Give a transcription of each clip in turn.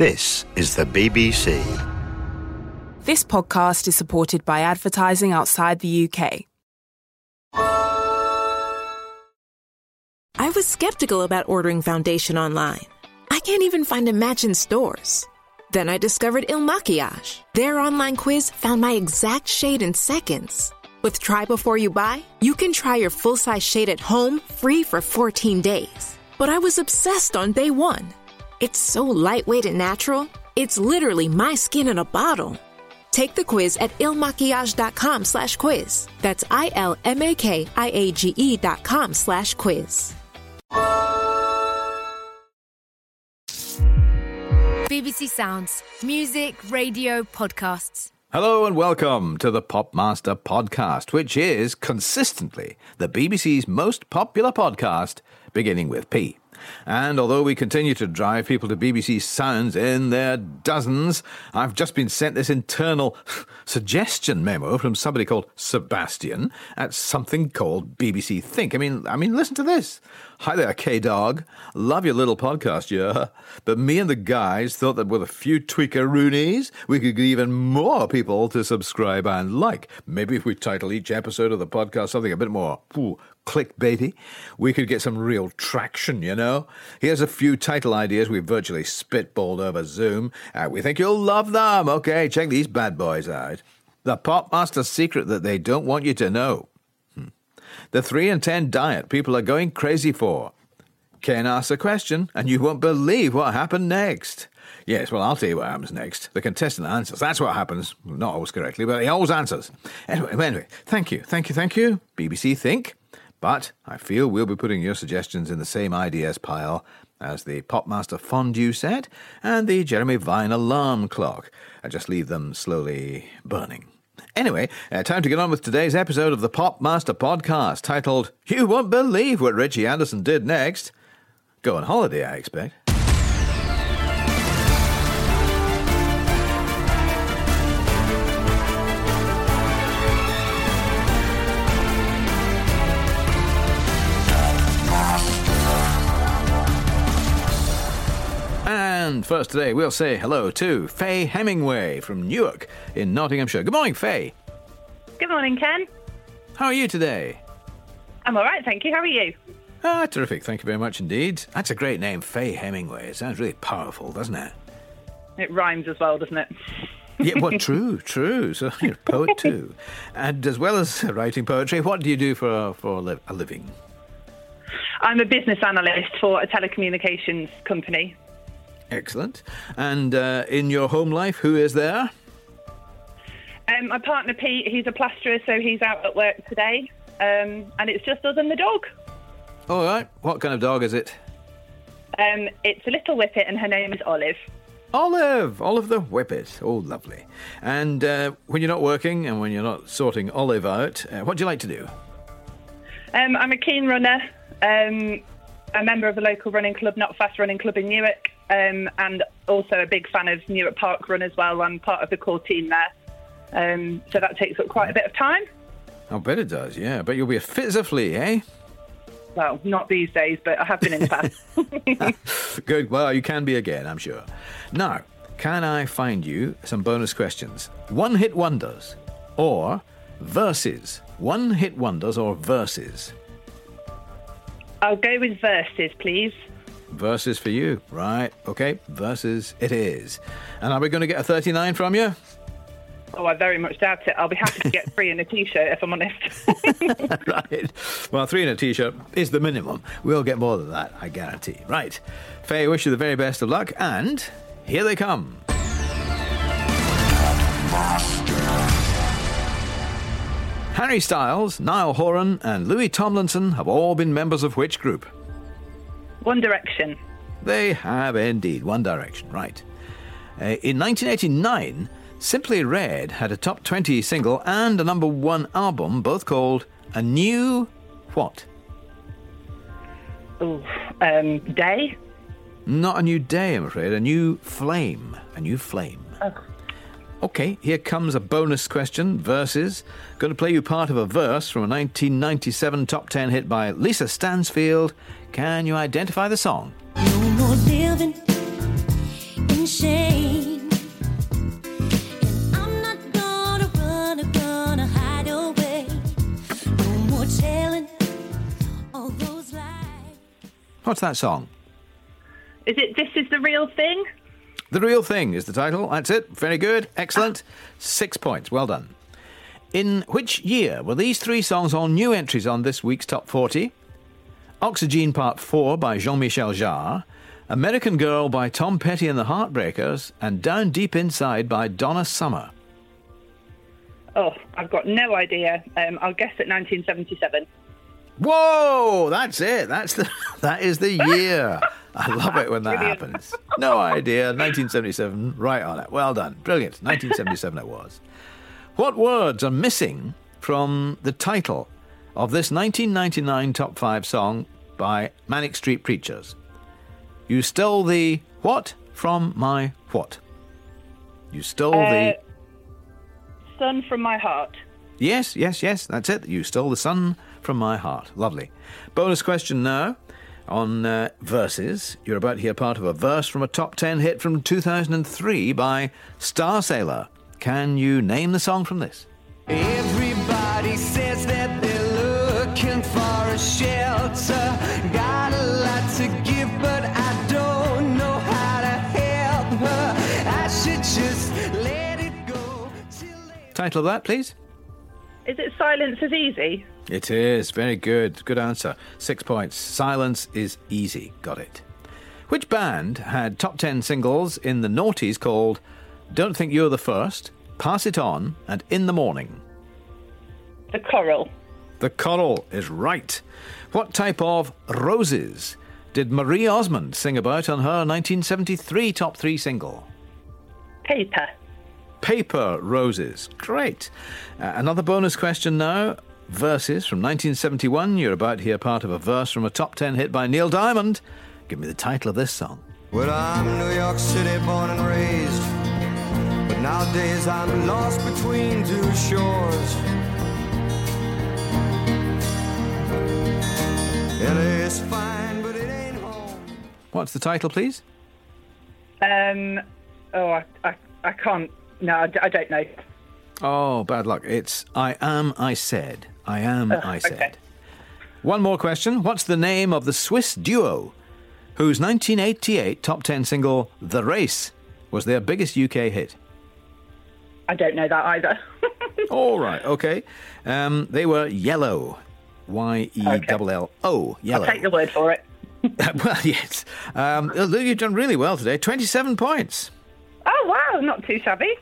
This is the BBC. This podcast is supported by advertising outside the UK. I was skeptical about ordering foundation online. I can't even find a match in stores. Then I discovered Il Makiage. Their online quiz found my exact shade in seconds. With Try Before You Buy, you can try your full size shade at home free for 14 days. But I was obsessed on day one. It's so lightweight and natural, it's literally my skin in a bottle. Take the quiz at ilmakiage.com slash quiz. That's I-L-M-A-K-I-A-G-E dot com slash quiz. BBC Sounds. Music, radio, podcasts. Hello and welcome to the Popmaster Podcast, which is consistently the BBC's most popular podcast, beginning with P. And although we continue to drive people to BBC Sounds in their dozens, I've just been sent this internal suggestion memo from somebody called Sebastian at something called BBC Think. I mean, I mean, listen to this. Hi there, K Dog. Love your little podcast, yeah. But me and the guys thought that with a few tweakeroonies, we could get even more people to subscribe and like. Maybe if we title each episode of the podcast something a bit more ooh, clickbaity, we could get some real traction, you know? Here's a few title ideas we virtually spitballed over Zoom. Uh, we think you'll love them. Okay, check these bad boys out. The Popmaster secret that they don't want you to know. Hmm. The 3 and 10 diet people are going crazy for. Ken asks a question, and you won't believe what happened next. Yes, well, I'll tell you what happens next. The contestant answers. That's what happens. Not always correctly, but he always answers. Anyway, anyway, thank you, thank you, thank you. BBC Think. But I feel we'll be putting your suggestions in the same ideas pile as the Popmaster fondue set and the Jeremy Vine alarm clock. I just leave them slowly burning. Anyway, uh, time to get on with today's episode of the Popmaster podcast titled You Won't Believe What Richie Anderson Did Next. Go on holiday, I expect. And first today, we'll say hello to Faye Hemingway from Newark in Nottinghamshire. Good morning, Faye. Good morning, Ken. How are you today? I'm all right, thank you. How are you? Ah, terrific. Thank you very much indeed. That's a great name, Faye Hemingway. It sounds really powerful, doesn't it? It rhymes as well, doesn't it? Yeah, well, true, true. So you're a poet too, and as well as writing poetry, what do you do for for a, a living? I'm a business analyst for a telecommunications company. Excellent. And uh, in your home life, who is there? Um, my partner Pete, he's a plasterer, so he's out at work today, um, and it's just us and the dog. All right. What kind of dog is it? Um, it's a little whippet, and her name is Olive. Olive, Olive the Whippet. Oh, lovely. And uh, when you're not working and when you're not sorting Olive out, uh, what do you like to do? Um, I'm a keen runner, um, a member of the local running club, Not Fast Running Club in Newark, um, and also a big fan of Newark Park Run as well. I'm part of the core team there. Um, so that takes up quite a bit of time. I bet it does, yeah. But you'll be a fit as a flea, eh? Well, not these days, but I have been in the past. Good. Well, you can be again, I'm sure. Now, can I find you some bonus questions? One hit wonders or verses? One hit wonders or verses? I'll go with verses, please. Verses for you. Right. Okay. Verses it is. And are we going to get a 39 from you? Oh, I very much doubt it. I'll be happy to get three in a t-shirt if I'm honest. right. Well, three in a t shirt is the minimum. We'll get more than that, I guarantee. Right. Faye, wish you the very best of luck, and here they come. Harry Styles, Niall Horan, and Louis Tomlinson have all been members of which group? One Direction. They have indeed. One Direction, right. Uh, in 1989, Simply Red had a top 20 single and a number one album, both called A New What? Ooh, um, Day. Not a new day, I'm afraid. A new flame. A new flame. Oh. Okay, here comes a bonus question. Verses. Going to play you part of a verse from a 1997 top 10 hit by Lisa Stansfield. Can you identify the song? No more living in shame. And I'm not gonna run or gonna hide away. No more telling all those lies. What's that song? Is it This Is the Real Thing? The Real Thing is the title. That's it. Very good. Excellent. Six points. Well done. In which year were these three songs all new entries on this week's Top 40? Oxygen Part 4 by Jean Michel Jarre, American Girl by Tom Petty and the Heartbreakers, and Down Deep Inside by Donna Summer. Oh, I've got no idea. Um, I'll guess at 1977. Whoa, that's it. That's the that is the year. I love it when that Brilliant. happens. No idea. 1977, right on it. Well done. Brilliant. 1977 it was. What words are missing from the title of this 1999 top 5 song by Manic Street Preachers? You stole the what from my what? You stole Uh, the sun from My Heart. Yes, yes, yes, that's it. You stole the sun from my heart. Lovely. Bonus question now on uh, verses. You're about to hear part of a verse from a top 10 hit from 2003 by Starsailor. Can you name the song from this? Everybody says that Title of that, please. Is it Silence is Easy? It is. Very good. Good answer. Six points. Silence is easy. Got it. Which band had top 10 singles in the noughties called Don't Think You're the First, Pass It On, and In the Morning? The Coral. The coral is right. What type of roses did Marie Osmond sing about on her 1973 top three single? Paper. Paper roses. Great. Uh, another bonus question now. Verses from 1971. You're about to hear part of a verse from a top 10 hit by Neil Diamond. Give me the title of this song. Well, I'm New York City born and raised. But nowadays I'm lost between two shores. LA's fine, but it ain't home. What's the title, please? Um, oh, I, I, I can't. No, I don't know. Oh, bad luck. It's I Am I Said. I Am I Said. okay. One more question. What's the name of the Swiss duo whose 1988 top 10 single, The Race, was their biggest UK hit? I don't know that either. All right, okay. Um, they were Yello. Y E L L O. Yello. I'll take your word for it. well, yes. Um, you've done really well today. 27 points. Oh, wow, not too shabby.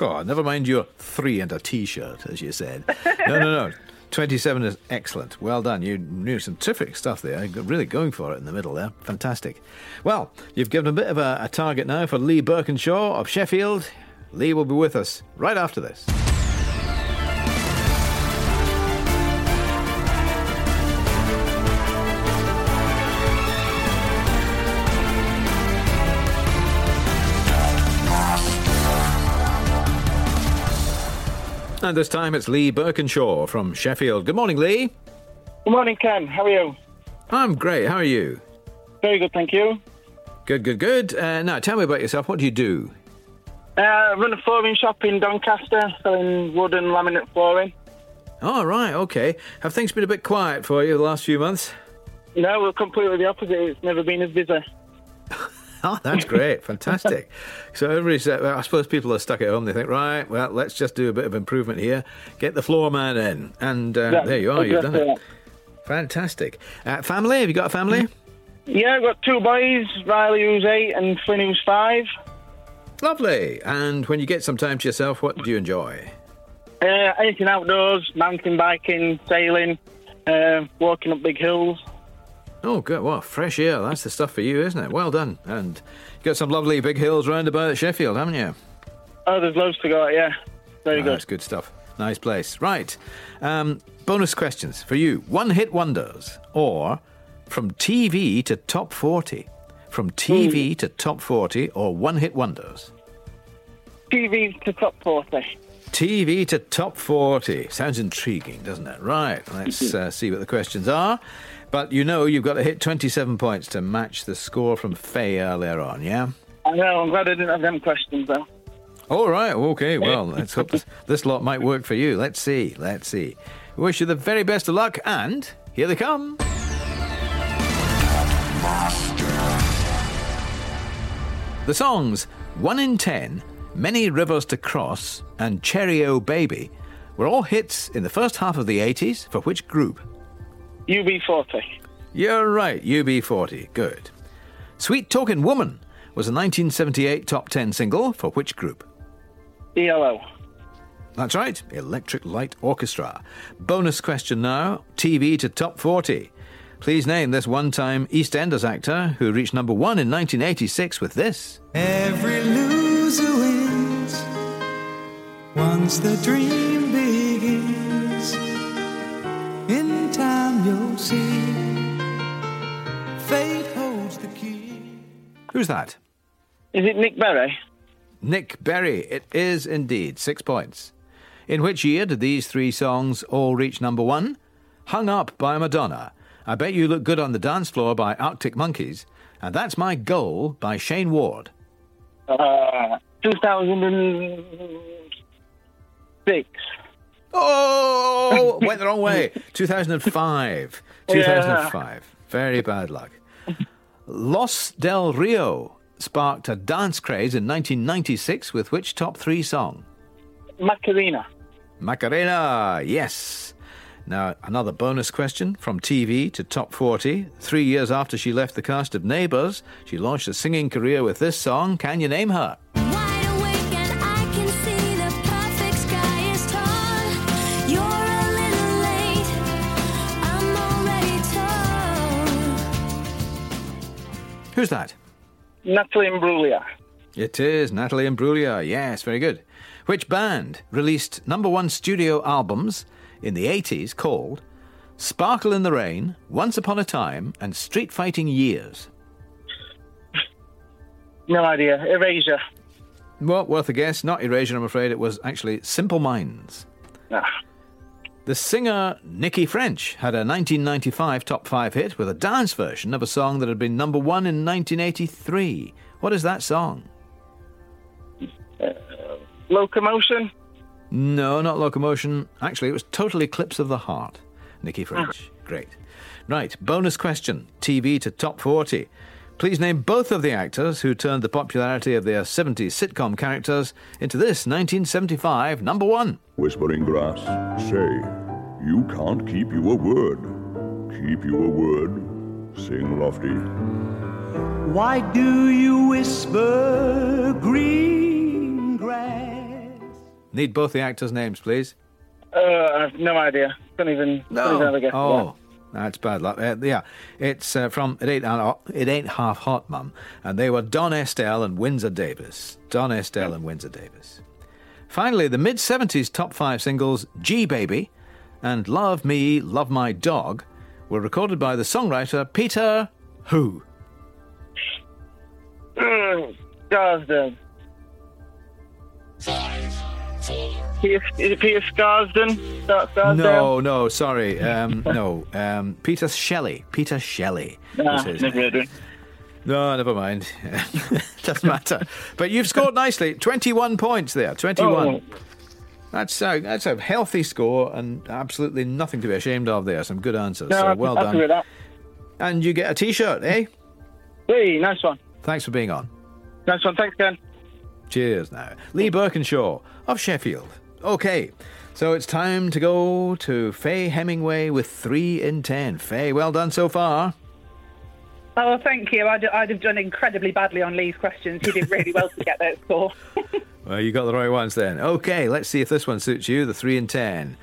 Oh, never mind your three and a t-shirt, as you said. No, no, no. 27 is excellent. Well done. You knew some terrific stuff there. Really going for it in the middle there. Fantastic. Well, you've given a bit of a, a target now for Lee Birkinshaw of Sheffield. Lee will be with us right after this. And this time it's Lee Birkinshaw from Sheffield. Good morning, Lee. Good morning, Ken. How are you? I'm great. How are you? Very good, thank you. Good, good, good. Uh, now, tell me about yourself. What do you do? Uh, I run a flooring shop in Doncaster, selling wood and laminate flooring. Oh, right, okay. Have things been a bit quiet for you the last few months? No, we're completely the opposite. It's never been as busy. Oh, that's great. Fantastic. So everybody's, uh, well, I suppose people are stuck at home. They think, right, well, let's just do a bit of improvement here. Get the floor man in. And uh, Yeah, there you are. You've done it. Fantastic. Uh, family? Have you got a family? Yeah, I've got two boys, Riley who's eight and Flynn who's five. Lovely. And when you get some time to yourself, what do you enjoy? Uh, anything outdoors, mountain biking, sailing, uh, walking up big hills. Oh, good. Well, fresh air. That's the stuff for you, isn't it? Well done. And you've got some lovely big hills round about Sheffield, haven't you? Oh, there's loads to go at, yeah. Very Ah, good. That's good stuff. Nice place. Right. Um, bonus questions for you. One hit wonders or from TV to top 40. From TV to top 40 or one hit wonders. TV to top 40. TV to top 40. Sounds intriguing, doesn't it? Right. Let's uh, see what the questions are. But you know you've got to hit 27 points to match the score from Faye earlier on, yeah? I know. I'm glad I didn't have them questions though. All right, okay, well, let's hope this, this lot might work for you. Let's see, let's see. Wish you the very best of luck, and here they come. The songs 1 in 10, Many Rivers to Cross, and Cherry O Baby were all hits in the first half of the 80s for which group? UB40. You're right, UB40. Good. Sweet Talking Woman was a 1978 top 10 single for which group? ELO. That's right, Electric Light Orchestra. Bonus question now TV to top 40. Please name this one time EastEnders actor who reached number one in 1986 with this. Every loser wins once the dream begins. In time, you'll see fate holds the key. Who's that? Is it Nick Berry? Nick Berry. It is indeed. Six points. In which year did these three songs all reach number one? Hung Up by Madonna. I Bet You Look Good on the Dance Floor by Arctic Monkeys. And That's My Goal by Shayne Ward. Uh, 2006. Oh, went the wrong way. 2005. 2005. Very bad luck. Los del Rio sparked a dance craze in 1996 with which top three song? Macarena. Macarena, yes. Now, another bonus question from TV to top 40. Three years after she left the cast of Neighbours, she launched a singing career with this song. Can you name her? Wide awake and I can see the perfect sky is tall. You're a little late. I'm already told. Who's that? Natalie Imbruglia. It is Natalie Imbruglia. Yes, very good. Which band released number one studio albums in the 80s called Sparkle in the Rain, Once Upon a Time, and Street Fighting Years? No idea. Erasure. Well, worth a guess. Not Erasure, I'm afraid. It was actually Simple Minds. Ah. The singer Nikki French had a 1995 top five hit with a dance version of a song that had been number one in 1983. What is that song? Locomotion. No, not Locomotion. Actually, it was Total Eclipse of the Heart. Nikki French. Ah. Great. Right, bonus question. TV to top 40. Please name both of the actors who turned the popularity of their 70s sitcom characters into this 1975 number one. Whispering grass, say, you can't keep your word. Keep your word. Sing lofty. Why do you whisper green grass? Need both the actors' names, please. Uh, I have no idea. Couldn't even, even have a guess. Oh, that's bad luck. Uh, yeah, it's uh, from It Ain't, uh, it Ain't Half Hot, Mum. And they were Don Estelle and Windsor Davies. Don Estelle and Windsor Davies. Finally, the mid 70s top five singles, Gee Baby and Love Me, Love My Dog, were recorded by the songwriter Peter Who. Mm, Garsden. Pierce, is it Pierce Garsden? Gar- No, no, sorry. Um, no, um, Peter Shelley. Peter Shelley. Nah, never heard of. No, never mind. Doesn't matter. But you've scored nicely. 21 points there. 21. Oh. That's, a, that's a healthy score and absolutely nothing to be ashamed of there. Some good answers. No, so well done. And you get a t shirt, eh? Hey, nice one. Thanks for being on. Nice one. Thanks, Ken. Cheers now. Lee Birkinshaw of Sheffield. Okay, so it's time to go to Faye Hemingway with 3 in 10. Faye, well done so far. Oh, thank you. I'd, I'd have done incredibly badly on Lee's questions. He did really well to get that score. Well, you got the right ones then. Okay, let's see if this one suits you the 3 in 10.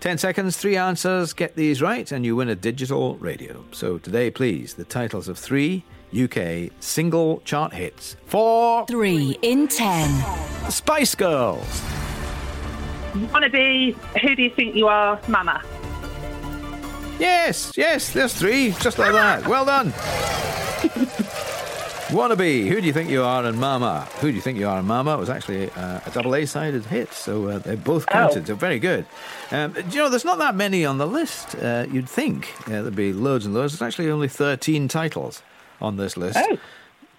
10 seconds, three answers. Get these right, and you win a digital radio. So today, please, the titles of three UK single chart hits Four. Three in ten. Spice Girls. Wanna be Who Do You Think You Are, Mama? Yes, yes, there's three, just like that. Well done. Wannabe, who do you think you are, and Mama, who do you think you are, and Mama It was actually uh, a double A-sided hit, so uh, they both counted. So very good. Um, do you know, there's not that many on the list. Uh, you'd think uh, there'd be loads and loads. There's actually only 13 titles on this list. Oh.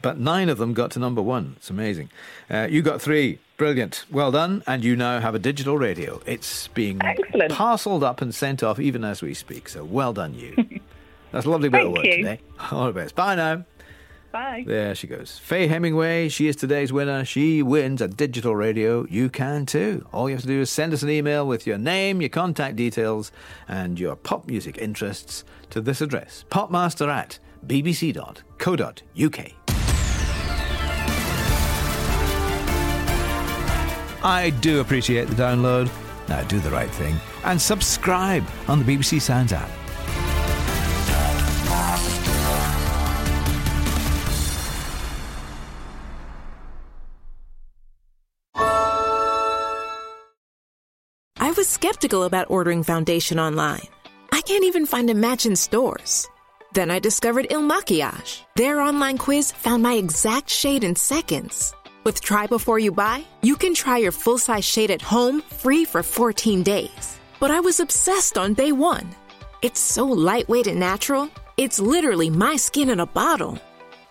but nine of them got to number one. It's amazing. Uh, you got three. Brilliant. Well done. And you now have a digital radio. It's being Excellent. parcelled up and sent off even as we speak. So well done, you. That's a lovely bit of work you. today. All the best. Bye now. Bye. There she goes. Faye Hemingway, she is today's winner. She wins a digital radio. You can too. All you have to do is send us an email with your name, your contact details, and your pop music interests to this address popmaster at bbc.co.uk. I do appreciate the download. Now do the right thing and subscribe on the BBC Sounds app. I was skeptical about ordering foundation online. I can't even find a match in stores. Then I discovered Il Makiage. Their online quiz found my exact shade in seconds. With Try Before You Buy, you can try your full size shade at home free for 14 days. But I was obsessed on day one. It's so lightweight and natural, it's literally my skin in a bottle.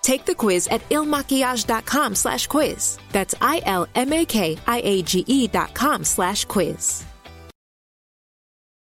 Take the quiz at ilmakiage.com slash quiz. That's I-L-M-A-K-I-A-G-E dot com slash quiz.